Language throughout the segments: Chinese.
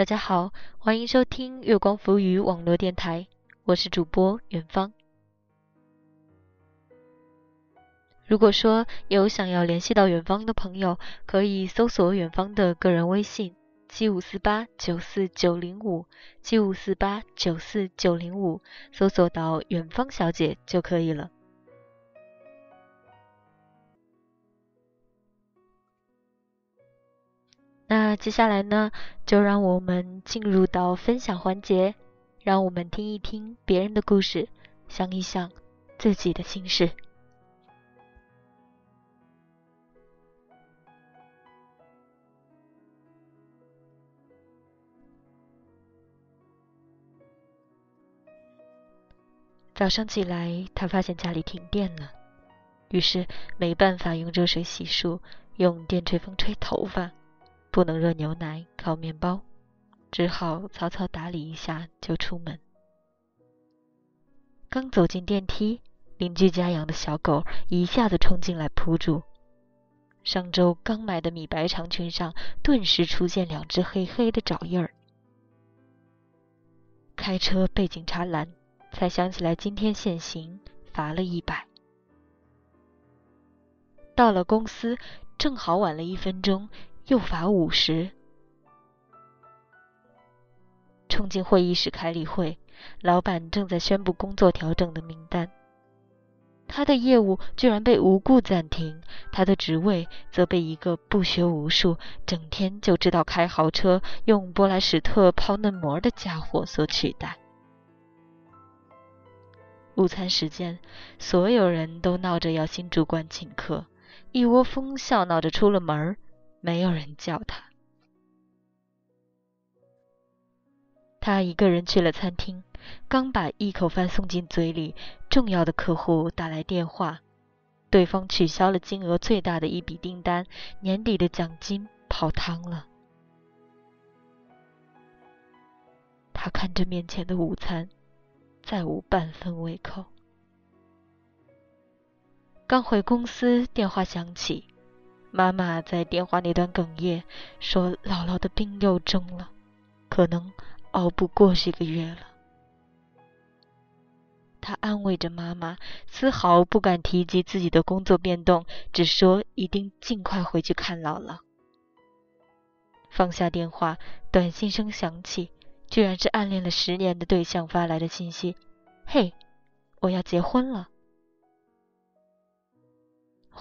大家好，欢迎收听月光浮语网络电台，我是主播远方。如果说有想要联系到远方的朋友，可以搜索远方的个人微信七五四八九四九零五七五四八九四九零五，搜索到远方小姐就可以了。那接下来呢，就让我们进入到分享环节，让我们听一听别人的故事，想一想自己的心事。早上起来，他发现家里停电了，于是没办法用热水洗漱，用电吹风吹头发。不能热牛奶、烤面包，只好草草打理一下就出门。刚走进电梯，邻居家养的小狗一下子冲进来扑住。上周刚买的米白长裙上顿时出现两只黑黑的爪印儿。开车被警察拦，才想起来今天限行，罚了一百。到了公司，正好晚了一分钟。又罚五十。冲进会议室开例会，老板正在宣布工作调整的名单。他的业务居然被无故暂停，他的职位则被一个不学无术、整天就知道开豪车、用波莱史特泡嫩膜的家伙所取代。午餐时间，所有人都闹着要新主管请客，一窝蜂笑闹着出了门儿。没有人叫他，他一个人去了餐厅，刚把一口饭送进嘴里，重要的客户打来电话，对方取消了金额最大的一笔订单，年底的奖金泡汤了。他看着面前的午餐，再无半分胃口。刚回公司，电话响起。妈妈在电话那端哽咽，说：“姥姥的病又重了，可能熬不过这个月了。”他安慰着妈妈，丝毫不敢提及自己的工作变动，只说一定尽快回去看姥姥。放下电话，短信声响起，居然是暗恋了十年的对象发来的信息：“嘿，我要结婚了。”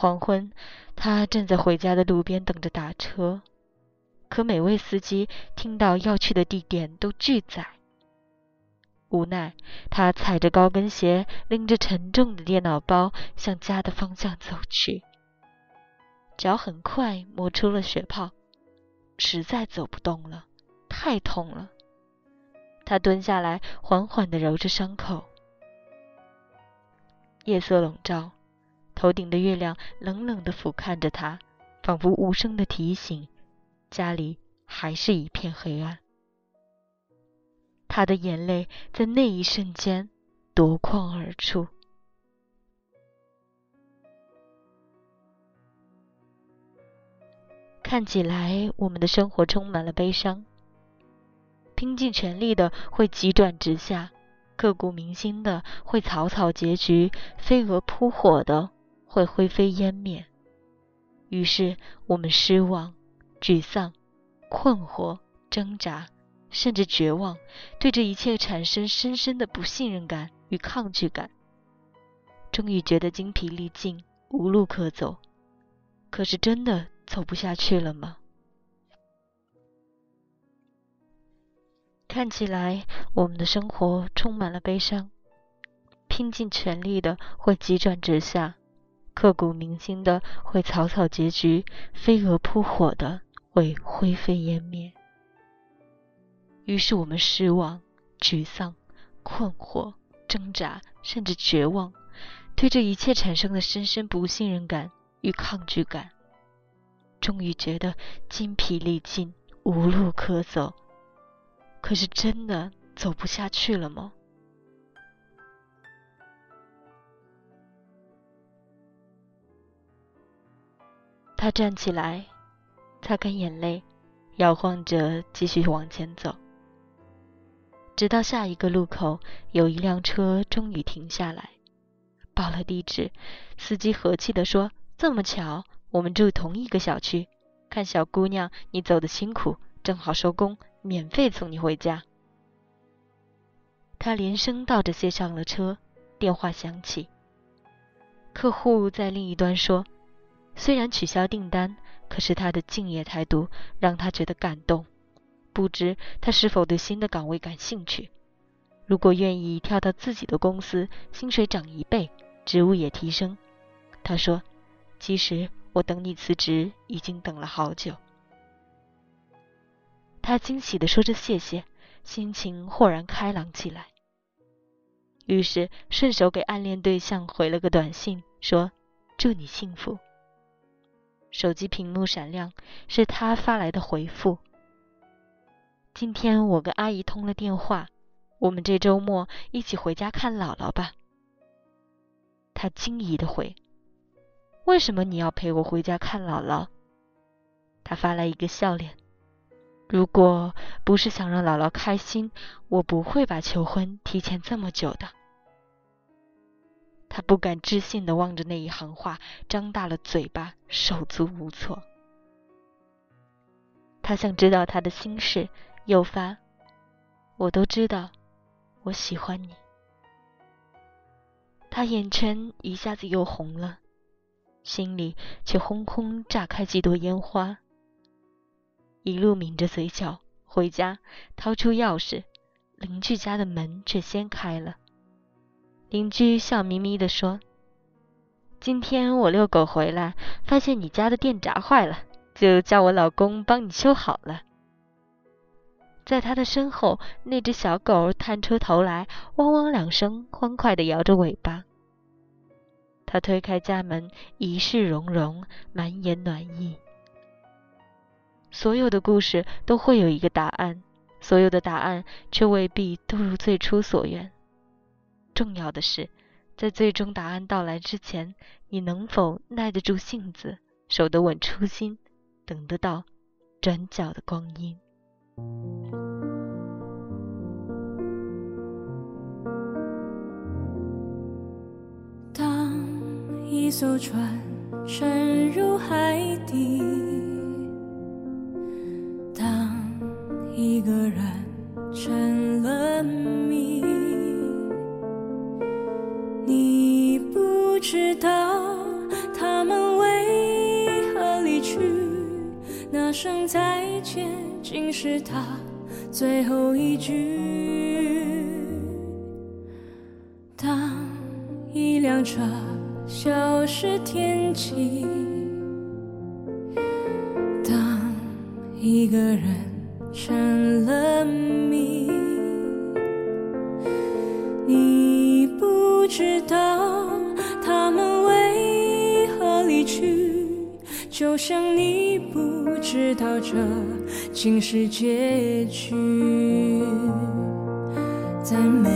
黄昏，他正在回家的路边等着打车，可每位司机听到要去的地点都拒载。无奈，他踩着高跟鞋，拎着沉重的电脑包向家的方向走去。脚很快磨出了血泡，实在走不动了，太痛了。他蹲下来，缓缓地揉着伤口。夜色笼罩。头顶的月亮冷冷的俯瞰着他，仿佛无声的提醒：家里还是一片黑暗。他的眼泪在那一瞬间夺眶而出。看起来，我们的生活充满了悲伤，拼尽全力的会急转直下，刻骨铭心的会草草结局，飞蛾扑火的。会灰飞烟灭，于是我们失望、沮丧、困惑、挣扎，甚至绝望，对这一切产生深深的不信任感与抗拒感。终于觉得精疲力尽，无路可走。可是真的走不下去了吗？看起来我们的生活充满了悲伤，拼尽全力的会急转直下。刻骨铭心的会草草结局，飞蛾扑火的会灰飞烟灭。于是我们失望、沮丧、困惑、挣扎，甚至绝望，对这一切产生了深深不信任感与抗拒感。终于觉得筋疲力尽，无路可走。可是真的走不下去了吗？他站起来，擦干眼泪，摇晃着继续往前走。直到下一个路口，有一辆车终于停下来，报了地址。司机和气地说：“这么巧，我们住同一个小区。看小姑娘，你走的辛苦，正好收工，免费送你回家。”他连声道着谢上了车。电话响起，客户在另一端说：“虽然取消订单，可是他的敬业态度让他觉得感动。”不知他是否对新的岗位感兴趣？如果愿意跳到自己的公司，薪水涨一倍，职务也提升。他说：“其实我等你辞职已经等了好久。”他惊喜地说着谢谢，心情豁然开朗起来。于是顺手给暗恋对象回了个短信，说：“祝你幸福。”手机屏幕闪亮，是他发来的回复。今天我跟阿姨通了电话，我们这周末一起回家看姥姥吧。他惊疑的回：“为什么你要陪我回家看姥姥？”他发来一个笑脸：“如果不是想让姥姥开心，我不会把求婚提前这么久的。”他不敢置信的望着那一行话，张大了嘴巴，手足无措。他想知道他的心事。又发，我都知道，我喜欢你。他眼圈一下子又红了，心里却轰轰炸开几朵烟花。一路抿着嘴角回家，掏出钥匙，邻居家的门却先开了。邻居笑眯眯地说：“今天我遛狗回来，发现你家的电闸坏了，就叫我老公帮你修好了。”在他的身后，那只小狗探出头来，汪汪两声，欢快地摇着尾巴。他推开家门，一世融融，满眼暖意。所有的故事都会有一个答案，所有的答案却未必都如最初所愿。重要的是，在最终答案到来之前，你能否耐得住性子，守得稳初心，等得到转角的光阴。当一艘船沉入海底，当一个人沉竟是他最后一句。当一辆车消失天际，当一个人成了谜，你不知道他们为何离去，就像你不知道这。竟是结局，在每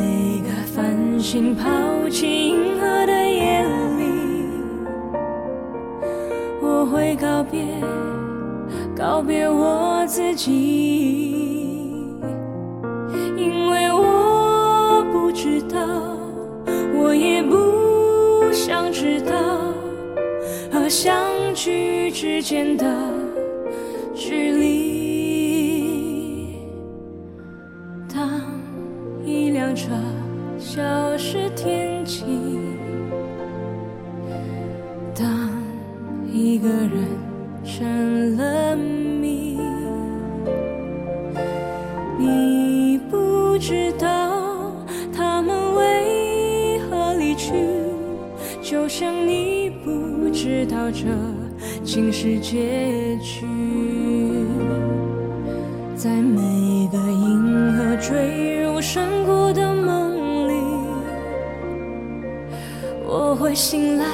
个繁星抛弃银河的夜里，我会告别，告别我自己，之间的结局，在每个银河坠入山谷的梦里。我会醒来，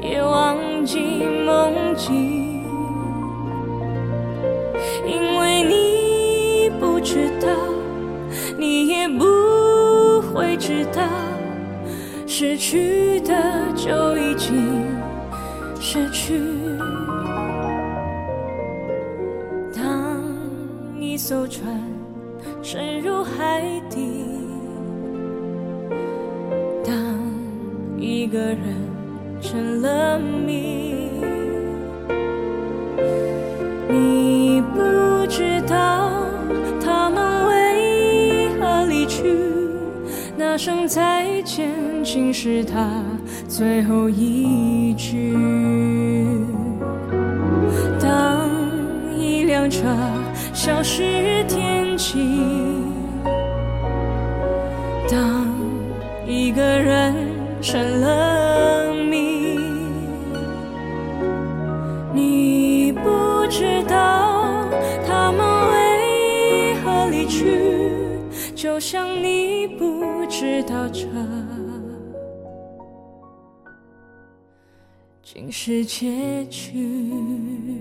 也忘记梦境，因为你不知道，你也不会知道，失去的就已经失去。艘船沉入海底。当一个人成了谜，你不知道他们为何离去，那声再见竟是他最后一句。当一辆车消失天际，当一个人成了谜，你不知道他们为何离去，就像你不知道这竟是结局。